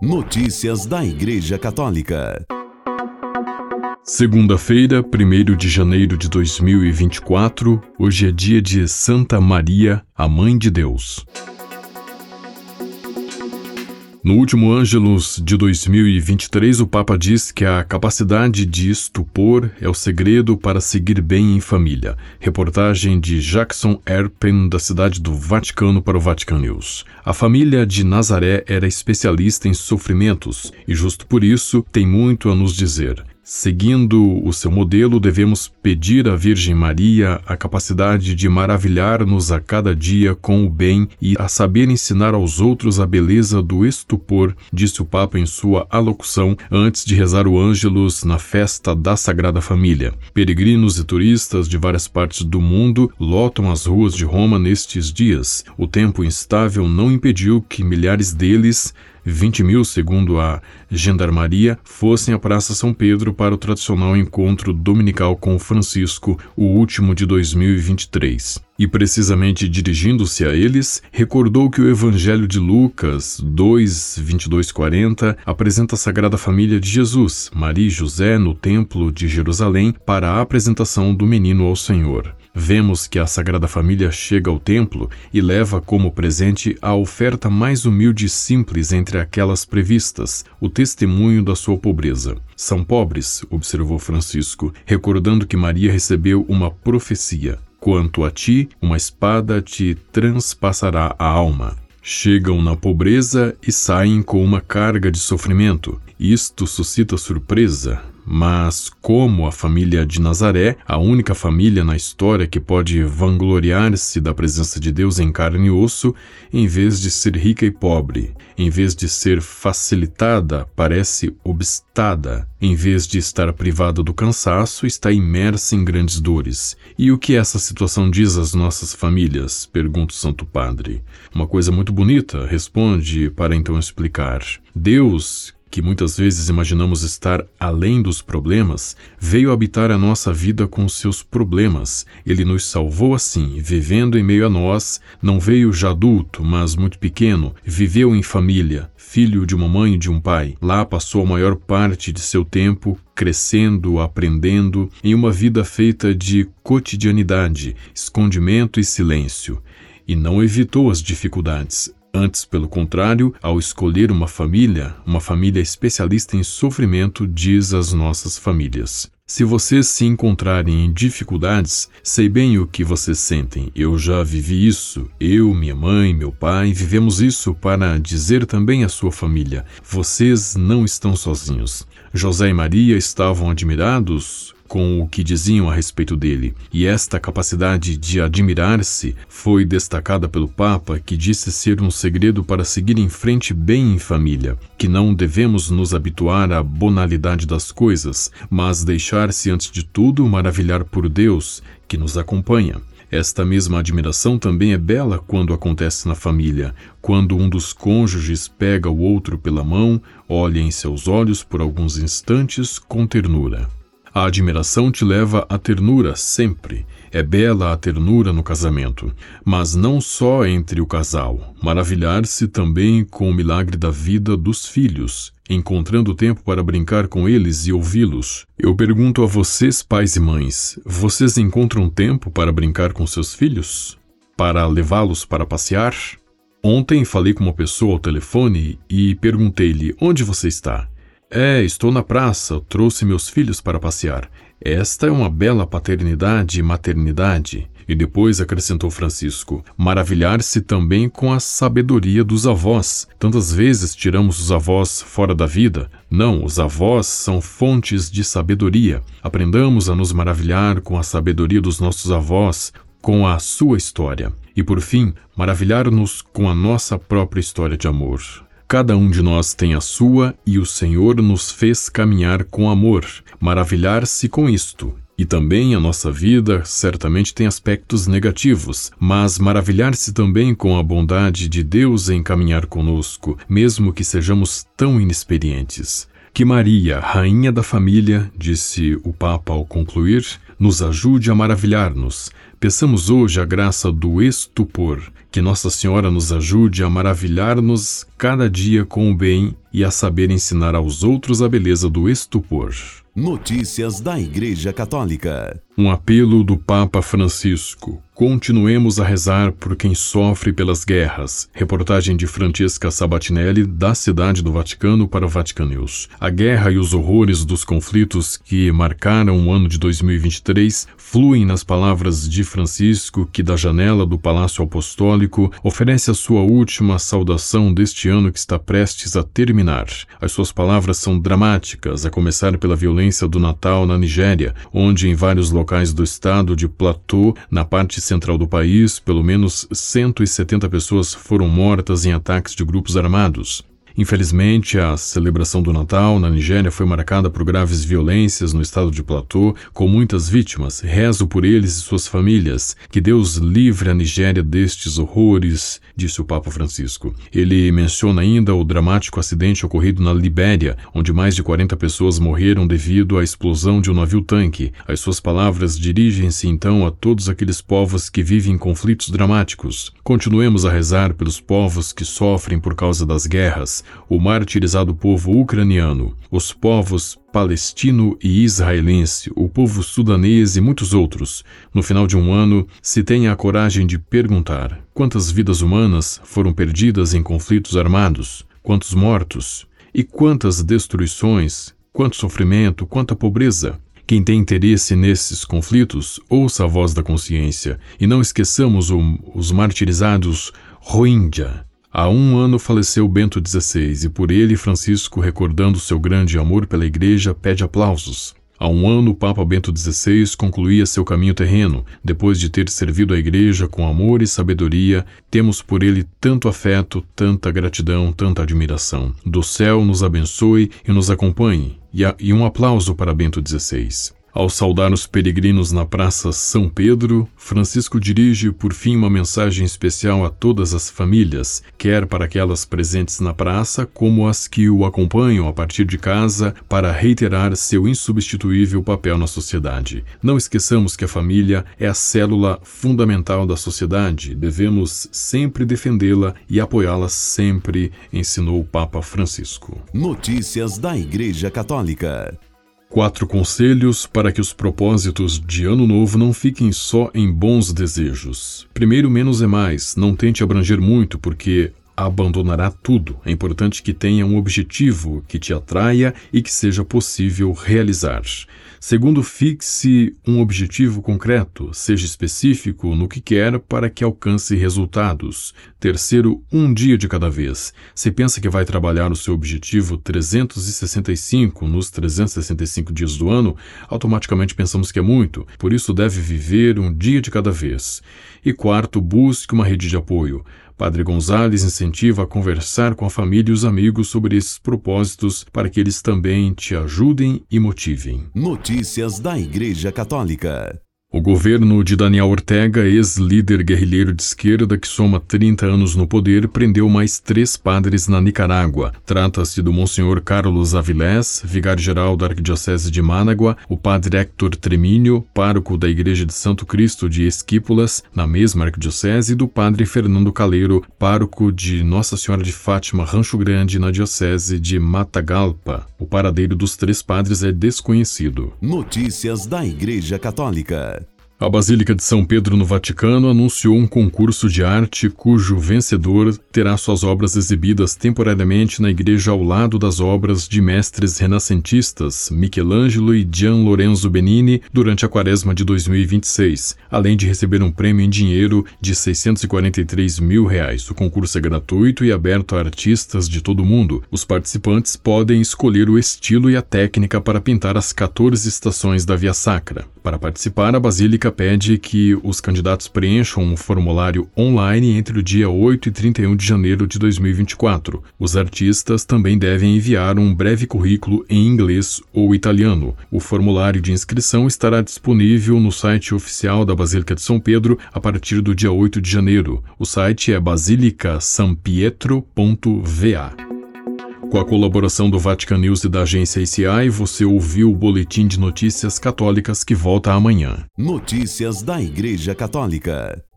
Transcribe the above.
Notícias da Igreja Católica. Segunda-feira, 1 de janeiro de 2024, hoje é dia de Santa Maria, a Mãe de Deus. No último Ângelus de 2023, o Papa diz que a capacidade de estupor é o segredo para seguir bem em família. Reportagem de Jackson Erpen, da cidade do Vaticano, para o Vatican News. A família de Nazaré era especialista em sofrimentos e, justo por isso, tem muito a nos dizer. Seguindo o seu modelo, devemos pedir à Virgem Maria a capacidade de maravilhar-nos a cada dia com o bem e a saber ensinar aos outros a beleza do estupor, disse o Papa em sua alocução antes de rezar o Ângelus na festa da Sagrada Família. Peregrinos e turistas de várias partes do mundo lotam as ruas de Roma nestes dias. O tempo instável não impediu que milhares deles 20 mil, segundo a Gendarmaria, fossem à Praça São Pedro para o tradicional encontro dominical com Francisco, o último de 2023. E precisamente dirigindo-se a eles, recordou que o Evangelho de Lucas 2, 22, 40 apresenta a Sagrada Família de Jesus, Maria e José, no Templo de Jerusalém, para a apresentação do menino ao Senhor. Vemos que a Sagrada Família chega ao templo e leva como presente a oferta mais humilde e simples entre aquelas previstas, o testemunho da sua pobreza. São pobres, observou Francisco, recordando que Maria recebeu uma profecia. Quanto a ti, uma espada te transpassará a alma. Chegam na pobreza e saem com uma carga de sofrimento. Isto suscita surpresa, mas, como a família de Nazaré, a única família na história que pode vangloriar-se da presença de Deus em carne e osso, em vez de ser rica e pobre, em vez de ser facilitada, parece obstada, em vez de estar privada do cansaço, está imersa em grandes dores. E o que essa situação diz às nossas famílias? pergunta o Santo Padre. Uma coisa muito bonita, responde para então explicar. Deus, que muitas vezes imaginamos estar além dos problemas, veio habitar a nossa vida com seus problemas. Ele nos salvou assim, vivendo em meio a nós, não veio já adulto, mas muito pequeno, viveu em família, filho de uma mãe e de um pai. Lá passou a maior parte de seu tempo crescendo, aprendendo, em uma vida feita de cotidianidade, escondimento e silêncio. E não evitou as dificuldades, Antes, pelo contrário, ao escolher uma família, uma família especialista em sofrimento, diz às nossas famílias: Se vocês se encontrarem em dificuldades, sei bem o que vocês sentem. Eu já vivi isso. Eu, minha mãe, meu pai, vivemos isso para dizer também à sua família: vocês não estão sozinhos. José e Maria estavam admirados com o que diziam a respeito dele, e esta capacidade de admirar-se foi destacada pelo Papa, que disse ser um segredo para seguir em frente bem em família, que não devemos nos habituar à banalidade das coisas, mas deixar-se antes de tudo maravilhar por Deus, que nos acompanha. Esta mesma admiração também é bela quando acontece na família, quando um dos cônjuges pega o outro pela mão, olha em seus olhos por alguns instantes com ternura. A admiração te leva à ternura sempre. É bela a ternura no casamento, mas não só entre o casal. Maravilhar-se também com o milagre da vida dos filhos, encontrando tempo para brincar com eles e ouvi-los. Eu pergunto a vocês, pais e mães: vocês encontram tempo para brincar com seus filhos? Para levá-los para passear? Ontem falei com uma pessoa ao telefone e perguntei-lhe: onde você está? É, estou na praça, trouxe meus filhos para passear. Esta é uma bela paternidade e maternidade. E depois acrescentou Francisco: maravilhar-se também com a sabedoria dos avós. Tantas vezes tiramos os avós fora da vida. Não, os avós são fontes de sabedoria. Aprendamos a nos maravilhar com a sabedoria dos nossos avós, com a sua história. E por fim, maravilhar-nos com a nossa própria história de amor. Cada um de nós tem a sua e o Senhor nos fez caminhar com amor, maravilhar-se com isto. E também a nossa vida certamente tem aspectos negativos, mas maravilhar-se também com a bondade de Deus em caminhar conosco, mesmo que sejamos tão inexperientes. Que Maria, rainha da família, disse o Papa ao concluir, nos ajude a maravilhar-nos. Peçamos hoje a graça do estupor, que Nossa Senhora nos ajude a maravilhar-nos cada dia com o bem e a saber ensinar aos outros a beleza do estupor. Notícias da Igreja Católica. Um apelo do Papa Francisco. Continuemos a rezar por quem sofre pelas guerras. Reportagem de Francesca Sabatinelli, da Cidade do Vaticano para o Vatican News. A guerra e os horrores dos conflitos que marcaram o ano de 2023 fluem nas palavras de Francisco, que da janela do Palácio Apostólico oferece a sua última saudação deste ano que está prestes a terminar. As suas palavras são dramáticas, a começar pela violência do Natal na Nigéria, onde em vários locais do estado de Plateau, na parte central do país, pelo menos 170 pessoas foram mortas em ataques de grupos armados. Infelizmente, a celebração do Natal na Nigéria foi marcada por graves violências no estado de Plateau, com muitas vítimas. Rezo por eles e suas famílias. Que Deus livre a Nigéria destes horrores, disse o Papa Francisco. Ele menciona ainda o dramático acidente ocorrido na Libéria, onde mais de 40 pessoas morreram devido à explosão de um navio-tanque. As suas palavras dirigem-se então a todos aqueles povos que vivem conflitos dramáticos. Continuemos a rezar pelos povos que sofrem por causa das guerras o martirizado povo ucraniano, os povos palestino e israelense, o povo sudanês e muitos outros. No final de um ano, se tenha a coragem de perguntar: quantas vidas humanas foram perdidas em conflitos armados? Quantos mortos? E quantas destruições? Quanto sofrimento? Quanta pobreza? Quem tem interesse nesses conflitos, ouça a voz da consciência e não esqueçamos o, os martirizados Rohingya, Há um ano faleceu Bento XVI e por ele Francisco, recordando seu grande amor pela Igreja, pede aplausos. Há um ano, o Papa Bento XVI concluía seu caminho terreno. Depois de ter servido a Igreja com amor e sabedoria, temos por ele tanto afeto, tanta gratidão, tanta admiração. Do céu nos abençoe e nos acompanhe. E, um aplauso para Bento XVI. Ao saudar os peregrinos na Praça São Pedro, Francisco dirige por fim uma mensagem especial a todas as famílias, quer para aquelas presentes na praça, como as que o acompanham a partir de casa, para reiterar seu insubstituível papel na sociedade. Não esqueçamos que a família é a célula fundamental da sociedade, devemos sempre defendê-la e apoiá-la sempre, ensinou o Papa Francisco. Notícias da Igreja Católica. Quatro conselhos para que os propósitos de Ano Novo não fiquem só em bons desejos. Primeiro, menos é mais. Não tente abranger muito, porque abandonará tudo. É importante que tenha um objetivo que te atraia e que seja possível realizar. Segundo, fixe um objetivo concreto, seja específico no que quer para que alcance resultados. Terceiro, um dia de cada vez. Se pensa que vai trabalhar o seu objetivo 365 nos 365 dias do ano, automaticamente pensamos que é muito, por isso deve viver um dia de cada vez. E quarto, busque uma rede de apoio. Padre Gonzales incentiva a conversar com a família e os amigos sobre esses propósitos para que eles também te ajudem e motivem. Notícias da Igreja Católica. O governo de Daniel Ortega, ex-líder guerrilheiro de esquerda que soma 30 anos no poder, prendeu mais três padres na Nicarágua. Trata-se do Monsenhor Carlos Avilés, vigário-geral da Arquidiocese de Managua, o padre Héctor Tremínio, pároco da Igreja de Santo Cristo de Esquípulas, na mesma arquidiocese, e do padre Fernando Caleiro, pároco de Nossa Senhora de Fátima Rancho Grande, na diocese de Matagalpa. O paradeiro dos três padres é desconhecido. Notícias da Igreja Católica. A Basílica de São Pedro, no Vaticano, anunciou um concurso de arte cujo vencedor terá suas obras exibidas temporariamente na igreja ao lado das obras de mestres renascentistas Michelangelo e Gian Lorenzo Benini durante a quaresma de 2026, além de receber um prêmio em dinheiro de 643 mil reais. O concurso é gratuito e aberto a artistas de todo o mundo. Os participantes podem escolher o estilo e a técnica para pintar as 14 estações da Via Sacra. Para participar, a Basílica pede que os candidatos preencham um formulário online entre o dia 8 e 31 de janeiro de 2024. Os artistas também devem enviar um breve currículo em inglês ou italiano. O formulário de inscrição estará disponível no site oficial da Basílica de São Pedro a partir do dia 8 de janeiro. O site é basilicasampietro.va. Com a colaboração do Vatican News e da agência ICI, você ouviu o Boletim de Notícias Católicas que volta amanhã. Notícias da Igreja Católica.